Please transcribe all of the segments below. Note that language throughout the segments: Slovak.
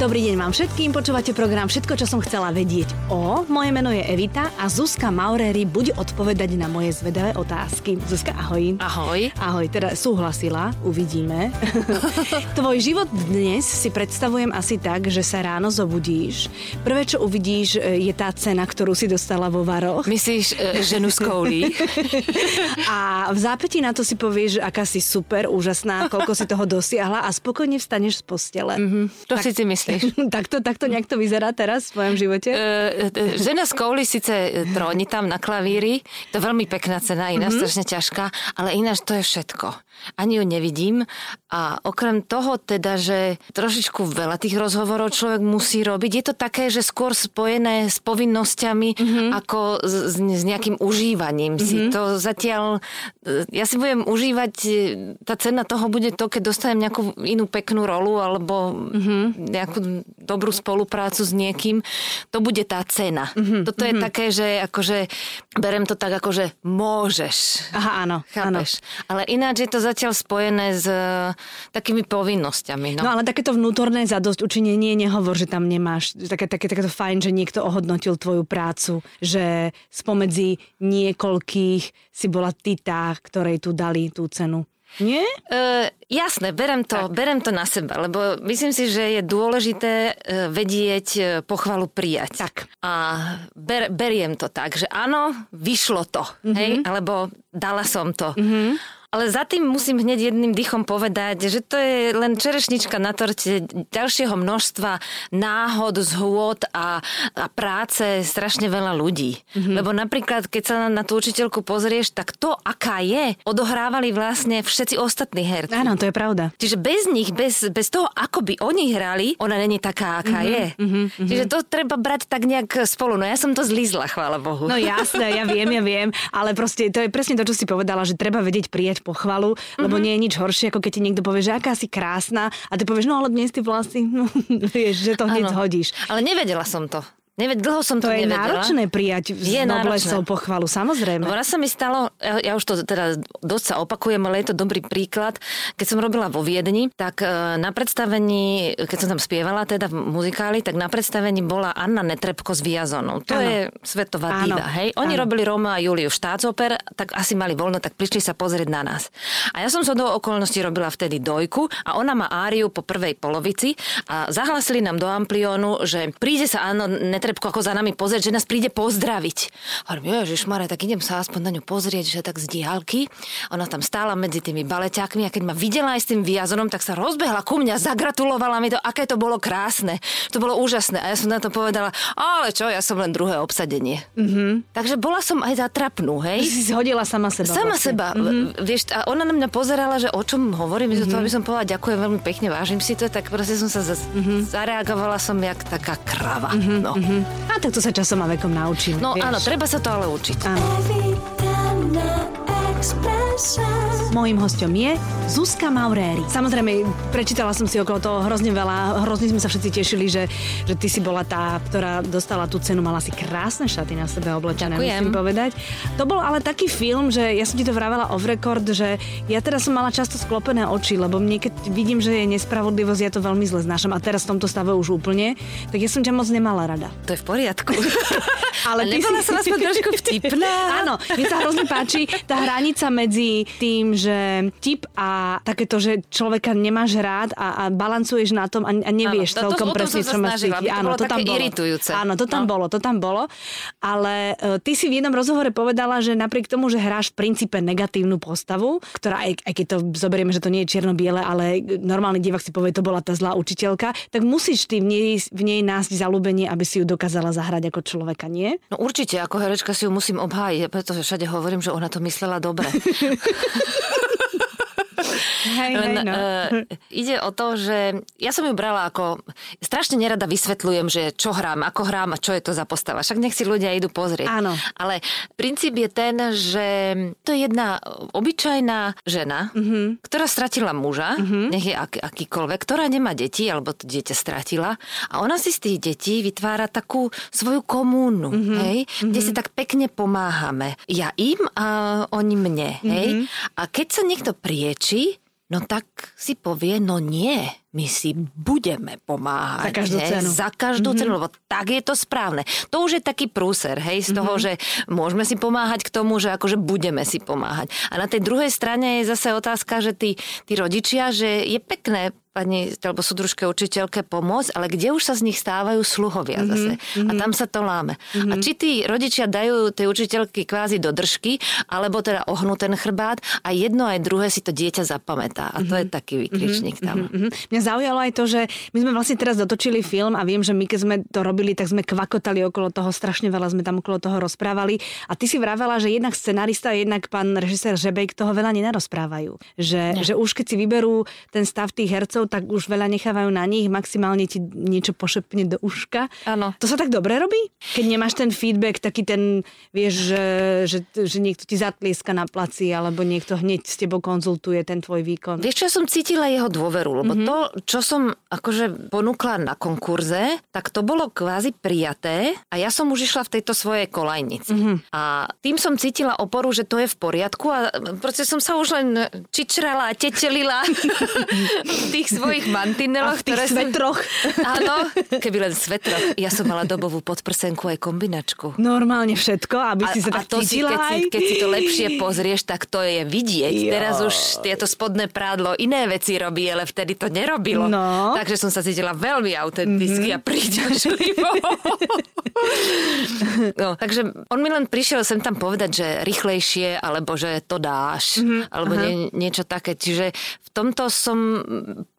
Dobrý deň vám všetkým, počúvate program Všetko, čo som chcela vedieť o. Moje meno je Evita a Zuzka Maurery bude odpovedať na moje zvedavé otázky. Zuzka, ahoj. Ahoj. Ahoj, teda súhlasila, uvidíme. Tvoj život dnes si predstavujem asi tak, že sa ráno zobudíš. Prvé, čo uvidíš, e, je tá cena, ktorú si dostala vo Varoch. Myslíš e, ženu z koulí? a v zápätí na to si povieš, aká si super, úžasná, koľko si toho dosiahla a spokojne vstaneš z postele. Mm-hmm. To tak, si si myslíš? takto, takto nejak to vyzerá teraz v svojom živote? Uh, žena z kouli síce tróni tam na klavíri, to je veľmi pekná cena, iná mm-hmm. strašne ťažká, ale ináč to je všetko. Ani ju nevidím a okrem toho teda, že trošičku veľa tých rozhovorov človek musí robiť, je to také, že skôr spojené s povinnosťami mm-hmm. ako s, s nejakým užívaním mm-hmm. si. Mhm. To zatiaľ, ja si budem užívať, tá cena toho bude to, keď dostanem nejakú inú peknú rolu alebo mm-hmm. nejakú dobrú spoluprácu s niekým, to bude tá cena. Mm-hmm. Toto je mm-hmm. také, že akože berem to tak, ako že môžeš. Aha, áno. Chápeš? Áno. Ale ináč je to zatiaľ spojené s takými povinnosťami. No. no ale takéto vnútorné zadosť učinenie nehovor, že tam nemáš také, také, takéto fajn, že niekto ohodnotil tvoju prácu, že spomedzi niekoľkých si bola ty tá, ktorej tu dali tú cenu. Nie? Uh, jasné, berem to, berem to na seba, lebo myslím si, že je dôležité uh, vedieť uh, pochvalu prijať. Tak. A ber, beriem to tak, že áno, vyšlo to, mm-hmm. hej, alebo dala som to. Mm-hmm ale za tým musím hneď jedným dychom povedať, že to je len čerešnička na torte ďalšieho množstva náhod, zhôd a, a práce strašne veľa ľudí. Mm-hmm. Lebo napríklad, keď sa na, na tú učiteľku pozrieš, tak to, aká je, odohrávali vlastne všetci ostatní herci. Áno, to je pravda. Čiže bez nich, bez, bez toho, ako by oni hrali, ona není taká, aká mm-hmm. je. Mm-hmm. Čiže to treba brať tak nejak spolu. No ja som to zlízla, chvála Bohu. No jasné, ja viem, ja viem, ale proste to je presne to, čo si povedala, že treba vedieť prijať pochvalu, mm-hmm. lebo nie je nič horšie, ako keď ti niekto povie, že aká si krásna a ty povieš, no ale dnes ty vlasy, no, vieš, že to hneď ano. zhodíš. Ale nevedela som to. Neved, dlho som to, to je nevedela. náročné prijať je noblesou pochvalu, samozrejme. No, raz sa mi stalo, ja, ja už to teda dosť sa opakujem, ale je to dobrý príklad. Keď som robila vo Viedni, tak e, na predstavení, keď som tam spievala teda v muzikáli, tak na predstavení bola Anna Netrebko z Viazonu. To ano. je svetová diva, hej? Oni ano. robili Roma a Juliu štátsoper, tak asi mali voľno, tak prišli sa pozrieť na nás. A ja som sa do okolností robila vtedy dojku a ona má áriu po prvej polovici a zahlasili nám do ampliónu, že príde sa Anna Netrebko ako za nami pozrieť, že nás príde pozdraviť. Hovorím, Ježišmarja, tak idem sa aspoň na ňu pozrieť, že tak z diálky. Ona tam stála medzi tými baleťákmi a keď ma videla aj s tým viazonom, tak sa rozbehla ku mňa, zagratulovala mi to, aké to bolo krásne. To bolo úžasné. A ja som na to povedala, ale čo, ja som len druhé obsadenie. Mm-hmm. Takže bola som aj zatrapnú, hej. Si zhodila sama seba. Sama vlastne. seba. Mm-hmm. Vieš, a ona na mňa pozerala, že o čom hovorím, mm-hmm. to aby som povedala, ďakujem veľmi pekne, vážim si to, tak proste som sa zase, mm-hmm. zareagovala som jak taká krava. Mm-hmm. No. Mm-hmm. A tak to sa časom a vekom naučíme. No vieš. áno, treba sa to ale učiť. Áno. Mojím hostom je Zuzka Mauréry. Samozrejme, prečítala som si okolo toho hrozne veľa, hrozne sme sa všetci tešili, že, že ty si bola tá, ktorá dostala tú cenu, mala si krásne šaty na sebe oblečené, Ďakujem. musím povedať. To bol ale taký film, že ja som ti to vravela off record, že ja teraz som mala často sklopené oči, lebo mne keď vidím, že je nespravodlivosť, ja to veľmi zle znášam a teraz v tomto stave už úplne, tak ja som ťa moc nemala rada. To je v poriadku. ale ty si... som aspoň trošku vtipná. Áno, mne sa hrozne páči tá hranica medzi tým, že tip a takéto, že človeka nemáš rád a, a balancuješ na tom a, a nevieš Áno, celkom presne, čo máš cítiť. Áno, to, to tam bolo. Iritujúce. Áno, to tam no. bolo, to tam bolo. Ale uh, ty si v jednom rozhovore povedala, že napriek tomu, že hráš v princípe negatívnu postavu, ktorá aj, aj keď to zoberieme, že to nie je čierno-biele, ale normálny divák si povie, to bola tá zlá učiteľka, tak musíš ty v nej, v nej nájsť zalúbenie, aby si ju dokázala zahrať ako človeka, nie? No určite, ako herečka si ju musím obhájiť, pretože všade hovorím, že ona to myslela dobre. 嘿嘿 Hej, hej, no. uh, ide o to, že ja som ju brala ako... Strašne nerada vysvetľujem, že čo hrám, ako hrám a čo je to za postava. Však nech si ľudia idú pozrieť. Áno. Ale princíp je ten, že to je jedna obyčajná žena, uh-huh. ktorá stratila muža, uh-huh. nech je ak, akýkoľvek, ktorá nemá deti, alebo to dieťa stratila. A ona si z tých detí vytvára takú svoju komúnu, uh-huh. hej, uh-huh. kde si tak pekne pomáhame. Ja im a oni mne, hej. Uh-huh. A keď sa niekto prieči, no tak si povie, no nie, my si budeme pomáhať. Za každú cenu. Za každú mm-hmm. cenu, lebo tak je to správne. To už je taký prúser, hej, z toho, mm-hmm. že môžeme si pomáhať k tomu, že akože budeme si pomáhať. A na tej druhej strane je zase otázka, že tí, tí rodičia, že je pekné pani, alebo súdružke učiteľke pomôcť, ale kde už sa z nich stávajú sluhovia mm-hmm, zase. Mm-hmm. A tam sa to láme. Mm-hmm. A či tí rodičia dajú tej učiteľky kvázi do držky, alebo teda ohnú ten chrbát a jedno aj druhé si to dieťa zapamätá. A to mm-hmm. je taký vykričník mm-hmm, tam. Mm-hmm. Mňa zaujalo aj to, že my sme vlastne teraz dotočili film a viem, že my keď sme to robili, tak sme kvakotali okolo toho, strašne veľa sme tam okolo toho rozprávali. A ty si vravela, že jednak scenarista a jednak pán režisér Žebejk toho veľa nenarozprávajú. Že, že už keď si vyberú ten stav tých hercov, rodičov, tak už veľa nechávajú na nich, maximálne ti niečo pošepne do uška. Áno. To sa tak dobre robí? Keď nemáš ten feedback, taký ten, vieš, že, že, že niekto ti zatlieska na placi, alebo niekto hneď s tebou konzultuje ten tvoj výkon. Vieš čo, ja som cítila jeho dôveru, lebo mm-hmm. to, čo som akože ponúkla na konkurze, tak to bolo kvázi prijaté a ja som už išla v tejto svojej kolajnici. Mm-hmm. A tým som cítila oporu, že to je v poriadku a proste som sa už len čičrala a tečelila v tých svojich mantineloch. A v tých ktoré svetroch. Som... Áno, keby len svetroch. Ja som mala dobovú podprsenku aj kombinačku. Normálne všetko, aby si sa a, tak a to si, keď, si, keď si to lepšie pozrieš, tak to je vidieť. Jo. Teraz už tieto spodné prádlo iné veci robí, ale vtedy to nerobilo. No. Takže som sa cítila veľmi autenticky mm-hmm. a príťažlivo. no, takže on mi len prišiel sem tam povedať, že rýchlejšie, alebo že to dáš, mm-hmm. alebo nie, niečo také. Čiže v tomto som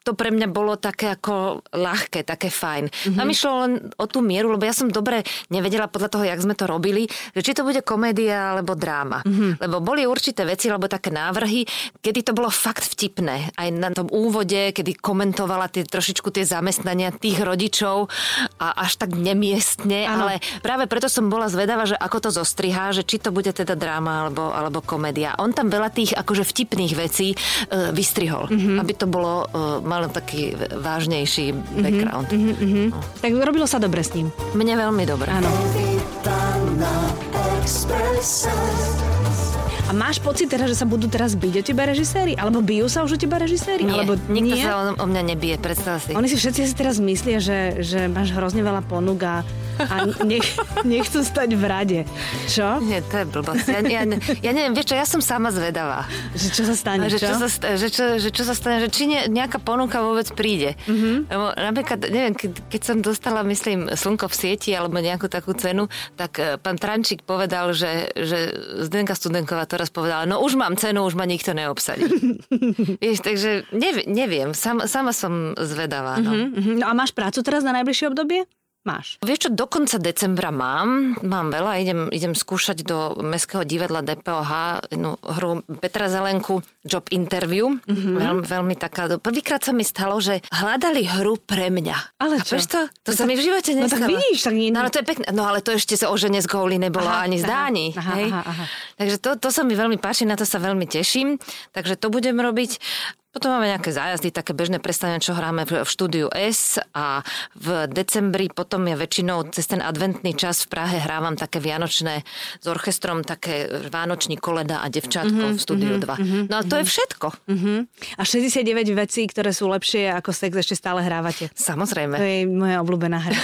to pre mňa bolo také ako ľahké, také fajn. Mm-hmm. Tam išlo len o tú mieru, lebo ja som dobre nevedela podľa toho, jak sme to robili, že či to bude komédia alebo dráma. Mm-hmm. Lebo boli určité veci, alebo také návrhy, kedy to bolo fakt vtipné. Aj na tom úvode, kedy komentovala tie, trošičku tie zamestnania tých rodičov a až tak nemiestne, ano. ale práve preto som bola zvedavá, že ako to zostrihá, že či to bude teda dráma alebo, alebo komédia. On tam veľa tých akože vtipných vecí e, vystrihol, mm-hmm. aby to bolo e, mal taký vážnejší background. Mm-hmm, mm-hmm. No. Tak robilo sa dobre s ním. Mne veľmi dobre. Áno. A máš pocit teraz, že sa budú teraz byť o teba režiséri? Alebo bijú sa už o teba režiséri? Nie, Alebo nikto nie? sa o, o mňa nebije, predstav si. Oni si všetci si teraz myslia, že, že máš hrozne veľa ponúk a, a nech, nechcú stať v rade. Čo? Nie, to je blbosť. Ja, ja, ja neviem, vieš čo, ja som sama zvedavá. Že čo sa stane, že čo? čo sa, že, čo, že čo sa stane, že či ne, nejaká ponuka vôbec príde. Mm-hmm. Lebo napríklad, neviem, keď, keď som dostala, myslím, Slnko v sieti alebo nejakú takú cenu, tak eh, pán Trančík povedal, že, že Zdenka Studenková to raz povedala, no už mám cenu, už ma nikto neobsadí. Vieš, takže neviem, neviem sama, sama som zvedavá. No. Uh-huh, No a máš prácu teraz na najbližšie obdobie? Máš. Vieš čo, do konca decembra mám, mám veľa, idem, idem skúšať do Mestského divadla DPOH jednu hru Petra Zelenku, Job Interview. Mm-hmm. Veľmi, veľmi taká, prvýkrát sa mi stalo, že hľadali hru pre mňa. Ale čo? to? To, to sa mi v živote nestalo. No tak vidíš, tak nie... No ale to je pekné, no ale to ešte sa o žene z Gouli nebolo aha, ani zdáni. Aha, hej? Aha, aha. Takže to, to sa mi veľmi páči, na to sa veľmi teším. Takže to budem robiť. Potom máme nejaké zájazdy, také bežné predstavenia, čo hráme v, v štúdiu S a v decembri potom ja väčšinou cez ten adventný čas v Prahe hrávam také vianočné s orchestrom, také vánoční koleda a devčátko mm-hmm, v štúdiu mm-hmm, 2. No a to mm-hmm. je všetko. Mm-hmm. A 69 vecí, ktoré sú lepšie ako sex, ešte stále hrávate. Samozrejme. To je moja obľúbená hra.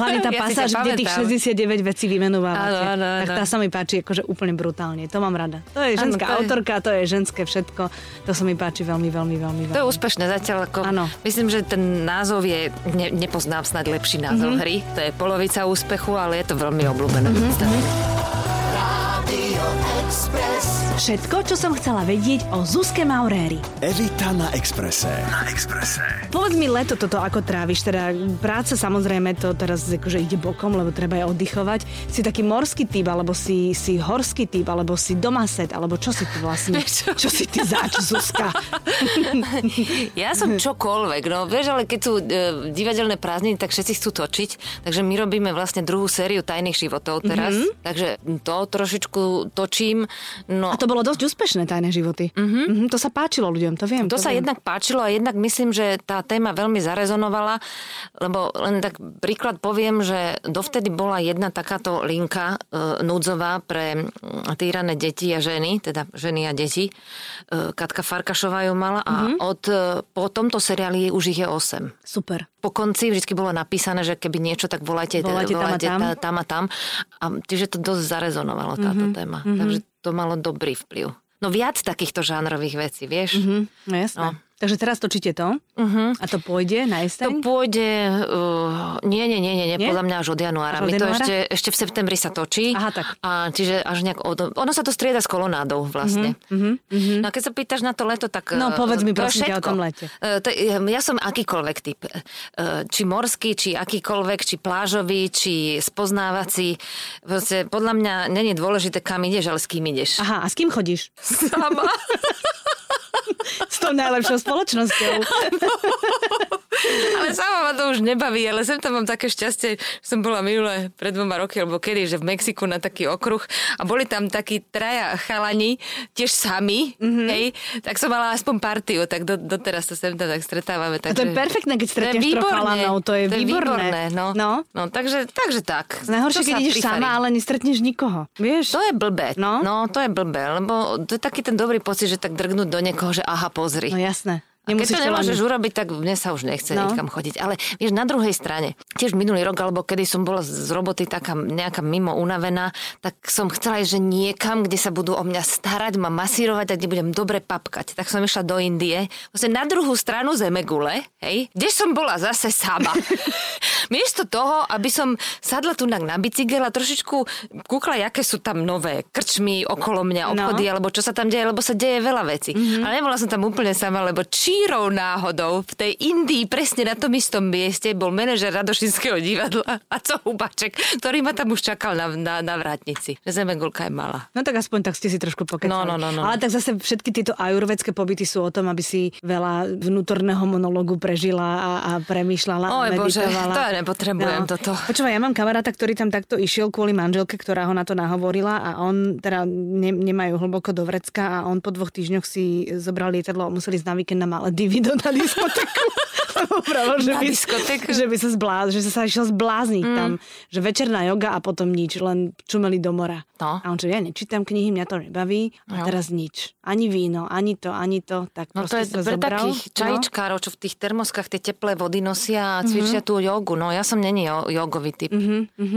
Hlavne tá ja pasáž, kde tých 69 vecí vymenúvate. Áno, áno, áno. Tak tá sa mi páči akože úplne brutálne. To mám rada. To je ženská ano, to autorka, je... to je ženské všetko. To sa mi páči veľmi, veľmi veľmi, veľmi, To je úspešné zatiaľ. Ako, ano. Myslím, že ten názov je, ne, nepoznám snad lepší názov mm-hmm. hry. To je polovica úspechu, ale je to veľmi obľúbené. Mm-hmm. Všetko, čo som chcela vedieť o Zuzke Mauréri. Evita na Exprese. Na Exprese. Povedz mi leto toto, ako tráviš. Teda práca samozrejme to teraz akože ide bokom, lebo treba aj oddychovať. Si taký morský typ, alebo si, si horský typ, alebo si domaset, alebo čo si ty vlastne? Čo, čo si ty zač, Zuzka? ja som čokoľvek, no vieš, ale keď sú e, divadelné prázdniny, tak všetci chcú točiť, takže my robíme vlastne druhú sériu tajných životov teraz, mm-hmm. takže to trošičku točím. No, a to bolo dosť úspešné, tajné životy. Mm-hmm. Mm-hmm, to sa páčilo ľuďom, to viem. To, to sa viem. jednak páčilo a jednak myslím, že tá téma veľmi zarezonovala, lebo len tak príklad poviem, že dovtedy bola jedna takáto linka e, núdzová pre týrané deti a ženy, teda ženy a deti. E, Katka Farkašová ju mala a mm-hmm. od, e, po tomto seriáli už ich je 8 Super. po konci vždy bolo napísané, že keby niečo, tak volajte, Volajte tam a volajte tam. ta- tam a tam. A čiže to dosť zarezonovalo táto mm-hmm. téma. Mm-hmm. Takže to malo dobrý vplyv. No viac takýchto žánrových vecí, vieš? Mm-hmm. Hm, no jasné. No. Takže teraz točíte to Uh-huh. a to pôjde na To jeseň? pôjde, uh, nie, nie, nie, nie, nie, podľa mňa až od januára. Až od My to ešte, ešte v septembri sa točí. Aha, tak. A čiže až nejak od... Ono sa to strieda s kolonádou vlastne. Uh-huh, uh-huh. No a keď sa pýtaš na to leto, tak... No, eh, povedz mi, to prosím ťa, o všetko. tom lete. Eh, to, je- ja som akýkoľvek typ. Eh, Či morský, či akýkoľvek, či plážový, či spoznávací. Proste, podľa mňa není dôležité, kam ideš, ale s kým ideš. Aha, a s kým chodíš? Sama. S tou najlepšou spoločnosťou. Ale sama ma to už nebaví, ale sem tam mám také šťastie, že som bola minule pred dvoma roky, alebo kedy, že v Mexiku na taký okruh a boli tam takí traja chalani, tiež sami, Mhm. mm-hmm. hej, tak som mala aspoň partiu, tak do, doteraz sa sem tam tak stretávame. A to je perfektné, keď stretneš troch chalanov, to je to je výborné. výborné no. No. no takže, takže tak. Najhoršie, To keď ideš prifarí. sama, ale nestretneš nikoho. Vieš? To je blbé. No. no, to je blbé, lebo to je taký ten dobrý pocit, že tak drgnúť do niekoho, že aha, pozri. No jasné. A keď Nemusíš to nemôžeš len... urobiť, tak mne sa už nechce No. no. nikam chodiť. Ale vieš, na druhej strane, tiež minulý rok, alebo kedy som bola z roboty taká nejaká mimo unavená, tak som chcela ísť, že niekam, kde sa budú o mňa starať, ma masírovať a kde budem dobre papkať. Tak som išla do Indie, vlastne na druhú stranu Zemegule, hej, kde som bola zase sama. Miesto toho, aby som sadla tu na bicykel a trošičku kúkla, aké sú tam nové krčmy okolo mňa, obchody, No. alebo čo sa tam deje, lebo sa deje veľa vecí. Mm-hmm. Ale nebola som tam úplne sama, lebo čírou náhodou v tej Indii presne na tom istom mieste bol manažer Radošinského divadla a co Hubaček, ktorý ma tam už čakal na, na, na vrátnici. Zemegulka je malá. No tak aspoň tak ste si trošku pokecali. No, no, no, no. Ale tak zase všetky tieto ajurvedské pobyty sú o tom, aby si veľa vnútorného monologu prežila a, a premýšľala a Oj bože, meditovala. to ja nepotrebujem toto. Počúvaj, ja mám kamaráta, ktorý tam takto išiel kvôli manželke, ktorá ho na to nahovorila a on teda ne, nemajú hlboko do vrecka a on po dvoch týždňoch si zobral lietadlo a museli ísť na víkend na Maledivy do na diskotéku. Pravil, že Na by, diskotéku? že by sa zbláz, že sa išiel zblázniť Mm. tam. Že večerná joga a potom nič, len čumeli do mora. No. A on že ja nečítam knihy, mňa to nebaví a No. teraz nič. Ani víno, ani to, ani to. Tak No to je pre zobral. takých čajičkárov, čo v tých termoskách tie teplé vody nosia a cvičia tú jogu. No ja som není jo- jogový typ.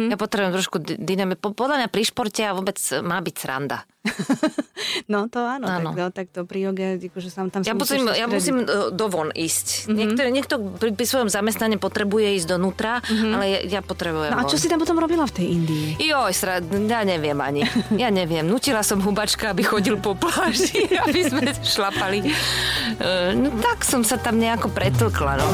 Ja potrebujem trošku dynamiku. Podľa mňa pri športe a vôbec má byť sranda. No to áno, Áno. Tak, to, tak to pri joge, akože sam tam Ja sa musím, ja musím e, dovon ísť. Niektoré, niekto pri, pri svojom zamestnaní potrebuje ísť donútra, ale ja, ja potrebujem No a čo von. si tam potom robila v tej Indii? Joj, sra, ja neviem ani. Ja neviem. Nutila som hubačka, aby chodil po pláži, aby sme šlapali. E, No tak som sa tam nejako pretlkla. No.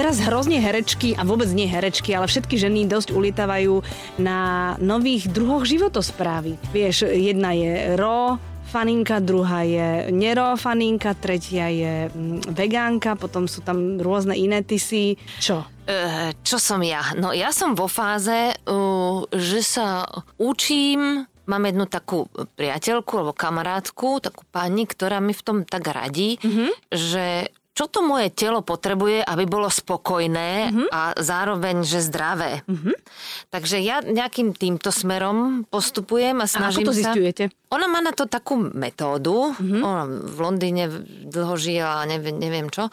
Teraz hrozne herečky, a vôbec nie herečky, ale všetky ženy dosť ulietavajú na nových druhoch životosprávy. Vieš, jedna je ro, faninka, druhá je nero faninka, tretia je mm, vegánka, potom sú tam rôzne iné tisy. Čo? E, čo som ja? No ja som vo fáze, uh, že sa učím Mám jednu takú priateľku alebo kamarátku, takú pani, ktorá mi v tom tak radí, mm-hmm. že čo to moje telo potrebuje, aby bolo spokojné mm-hmm. a zároveň, že zdravé. Mm-hmm. Takže ja nejakým týmto smerom postupujem a A ako snažím to sa... zistujete? Ona má na to takú metódu, mm-hmm. ona v Londýne dlho žila neviem, neviem čo,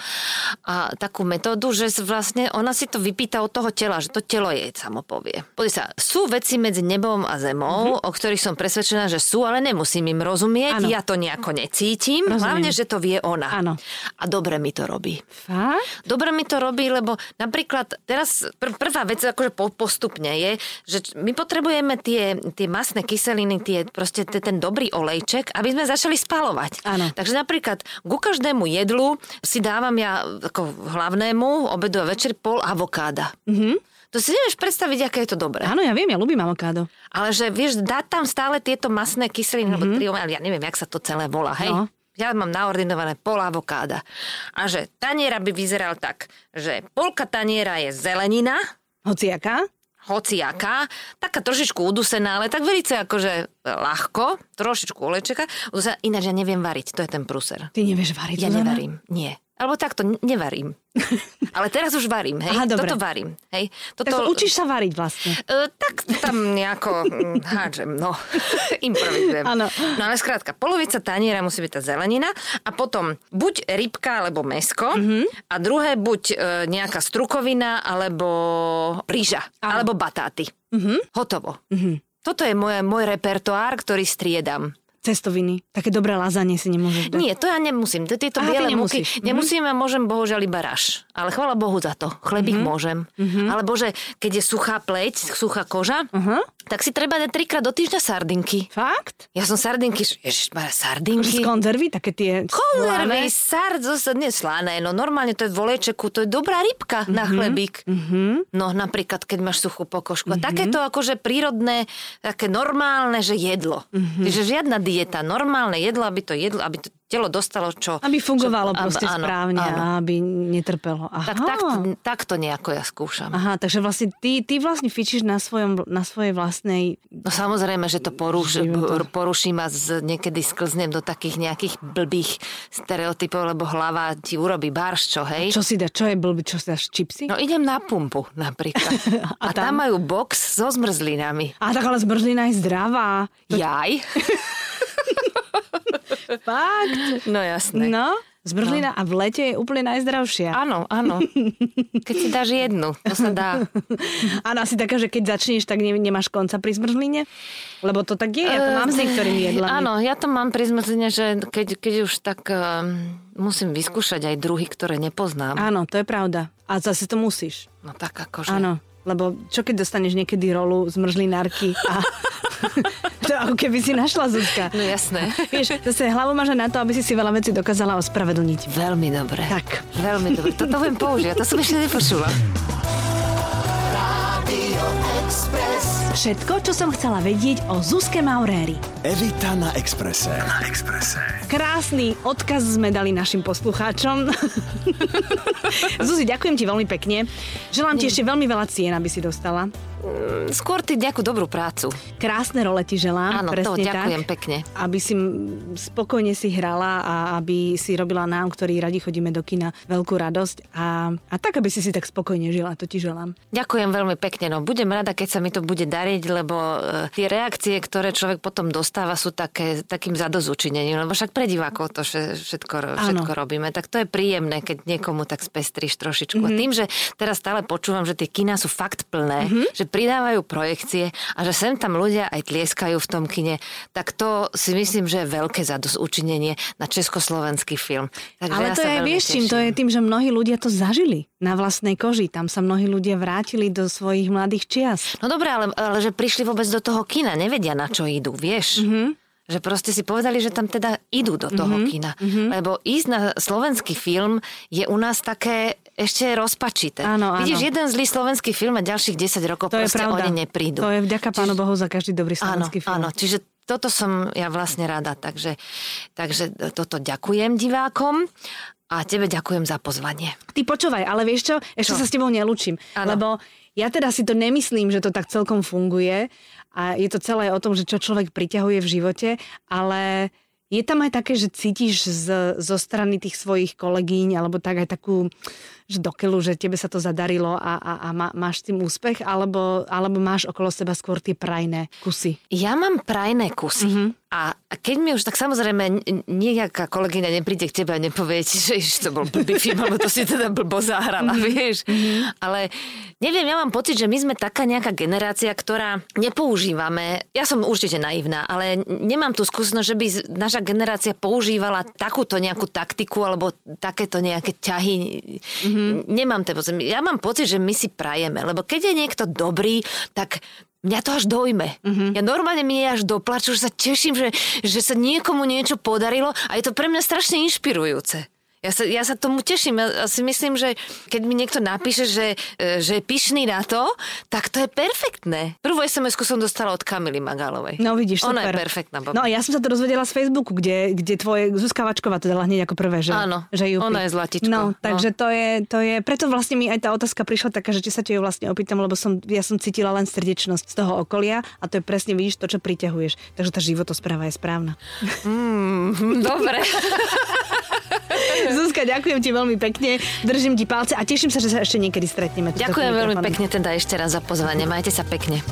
a takú metódu, že vlastne ona si to vypýta od toho tela, že to telo jej samo povie. Pozri sa, sú veci medzi nebom a zemou, mm-hmm. o ktorých som presvedčená, že sú, ale nemusím im rozumieť, Áno. ja to nejako necítim, Rozumiem. hlavne, že to vie ona. Áno. A dobre mi to robí. Fakt? Dobre mi to robí, lebo napríklad teraz pr- prvá vec akože po- postupne je, že my potrebujeme tie, tie masné kyseliny, tie, proste te- ten dobrý olejček, aby sme začali spalovať. Áno. Takže napríklad ku každému jedlu si dávam ja ako hlavnému obedu a večer pol avokáda. Mm-hmm. To si nevieš predstaviť, aké je to dobré. Áno, ja viem, ja ľúbim avokádo. Ale že vieš, dať tam stále tieto masné kyseliny, mm-hmm. alebo tri, ja neviem, jak sa to celé volá, hej? No. Ja mám naordinované pol avokáda. A že taniera by vyzeral tak, že polka taniera je zelenina, Hociaká? hociaká, taká trošičku udusená, ale tak velice akože ľahko, trošičku olečeka. Ináč ja neviem variť, to je ten pruser. Ty nevieš variť? Ja nevarím, nie. Alebo takto, nevarím. Ale teraz už varím, hej? Aha, dobre. Toto varím, hej? Toto... Tak učíš sa variť vlastne. Uh, tak tam nejako mm, hádžem, no. Improvizujem. Áno. No ale skrátka, polovica taniera musí byť tá zelenina a potom buď rybka alebo mesko mm-hmm. a druhé buď uh, nejaká strukovina alebo rýža alebo batáty. Mm-hmm. Hotovo. Mm-hmm. Toto je môj, môj repertoár, ktorý striedam cestoviny. Také dobré lazanie si nemôžeš dať. Nie, to ja nemusím. Tieto Aha, biele múky nemusím a môžem bohužiaľ iba raž. Ale chvala Bohu za to. Chlebík mm-hmm. môžem. Mm-hmm. Alebo že keď je suchá pleť, suchá koža, uh-huh. Tak si treba dať trikrát do týždňa sardinky. Fakt? Ja som sardinky, ježišmar, sardinky. Z konzervy, také tie Konzervy, sard, zase nie slané, no normálne to je v to je dobrá rybka mm-hmm. na chlebík. Mm-hmm. No napríklad, keď máš suchú pokožku. Mm-hmm. A takéto akože prírodné, také normálne, že jedlo. Mm-hmm. Čiže žiadna dieta, normálne jedlo, aby to jedlo, aby to telo dostalo čo... Aby fungovalo čo, proste áno, správne áno. a aby netrpelo. Aha. Tak, tak, tak to nejako ja skúšam. Aha, takže vlastne ty, ty vlastne fičíš na, svojom, na svojej vlastnej... No samozrejme, že to poruš, poruším a z, niekedy sklznem do takých nejakých blbých stereotypov, lebo hlava ti urobí barš, čo hej? Čo si dá, čo je blbý, čo si dáš, čipsy? No idem na pumpu napríklad. a, a tam? tam majú box so zmrzlinami. A tak ale zmrzlina je zdravá. Jaj. Fakt? No jasné. No, Zmrzlina no. a v lete je úplne najzdravšia. Áno, áno. Keď si dáš jednu, to sa dá. Áno, asi taká, že keď začneš, tak ne, nemáš konca pri zmrzline? Lebo to tak je, ja to mám s niektorými jedlami. Áno, ja to mám pri zmrzline, že keď, keď už tak uh, musím vyskúšať aj druhy, ktoré nepoznám. Áno, to je pravda. A zase to musíš. No tak akože. Áno, lebo čo keď dostaneš niekedy rolu zmrzlinárky a to ako keby si našla Zuzka. No jasné. Vieš, zase hlavu máš na to, aby si si veľa vecí dokázala ospravedlniť. Veľmi dobre. Tak. Veľmi dobre. Toto budem použiť. To som ešte nepočula. Všetko, čo som chcela vedieť o Zuzke Mauréri. Evita na Exprese. Na Exprese. Krásny odkaz sme dali našim poslucháčom. Zuzi, ďakujem ti veľmi pekne. Želám ti ešte veľmi veľa cien, aby si dostala. Mm, skôr ty nejakú dobrú prácu. Krásne role ti želám. Áno, presne to ďakujem tak, pekne. Aby si spokojne si hrala a aby si robila nám, ktorí radi chodíme do kina, veľkú radosť a, a tak, aby si si tak spokojne žila. To ti želám. Ďakujem veľmi pekne. No, budem rada, keď sa mi to bude dariť, lebo e, tie reakcie, ktoré človek potom dostáva, sú také, takým zadozučinením. Lebo však pre divákov to všetko, všetko robíme. Tak to je príjemné, keď niekomu tak spestríš trošičku. Mm-hmm. A tým, že teraz stále počúvam, že tie kina sú fakt plné, mm-hmm. že pridávajú projekcie a že sem tam ľudia aj tlieskajú v tom kine, tak to si myslím, že je veľké učinenie na československý film. Takže Ale to ja je, vieš čím, to je tým, že mnohí ľudia to zažili na vlastnej koži. Tam sa mnohí ľudia vrátili do svojich mladých čias. No dobré, ale, ale že prišli vôbec do toho kina, nevedia na čo idú, vieš? Mm-hmm že proste si povedali, že tam teda idú do toho mm-hmm. kina. Mm-hmm. Lebo ísť na slovenský film je u nás také ešte rozpačité. Áno, áno. Vidíš jeden zlý slovenský film a ďalších 10 rokov to proste oni neprídu. To je vďaka čiže... Pánu Bohu za každý dobrý slovenský áno, film. Áno, čiže toto som ja vlastne rada, takže, takže toto ďakujem divákom a tebe ďakujem za pozvanie. Ty počúvaj, ale vieš čo, ešte čo? sa s tebou nelúčim, lebo ja teda si to nemyslím, že to tak celkom funguje a je to celé o tom, že čo človek priťahuje v živote, ale je tam aj také, že cítiš z, zo strany tých svojich kolegyň alebo tak aj takú že dokeľu, že tebe sa to zadarilo a, a, a má, máš tým úspech, alebo, alebo máš okolo seba skôr tie prajné kusy? Ja mám prajné kusy. Mm-hmm. A keď mi už, tak samozrejme nejaká kolegyňa nepríde k tebe a nepovie ti, že to bol blbý film, alebo to si teda blbo zahrala, mm-hmm. vieš. Mm-hmm. Ale neviem, ja mám pocit, že my sme taká nejaká generácia, ktorá nepoužívame, ja som určite naivná, ale nemám tú skúsenosť, že by naša generácia používala takúto nejakú taktiku alebo takéto nejaké ťahy. Mm-hmm Mm-hmm. Nemám pocit. Ja mám pocit, že my si prajeme, lebo keď je niekto dobrý, tak mňa to až dojme. Mm-hmm. Ja normálne mi je až doplaču, že sa teším, že, že sa niekomu niečo podarilo a je to pre mňa strašne inšpirujúce. Ja sa, ja sa tomu teším. Ja si myslím, že keď mi niekto napíše, že, e, že je pyšný na to, tak to je perfektné. Prvú sms som dostala od Kamily Magálovej. No vidíš, Ona super. je perfektná. Baba. No a ja som sa to dozvedela z Facebooku, kde, kde tvoje Zuzka Vačková to dala hneď ako prvé, že, Áno, že ju ona je zlatičko. No, No. takže to je, to je, preto vlastne mi aj tá otázka prišla taká, že či sa ti ju vlastne opýtam, lebo som, ja som cítila len srdečnosť z toho okolia a to je presne, vidíš, to, čo priťahuješ. Takže tá životospráva je správna. Mm, dobre. Zuzka, ďakujem ti veľmi pekne, držím ti palce a teším sa, že sa ešte niekedy stretneme. Ďakujem veľmi pekne teda ešte raz za pozvanie. Majte sa pekne.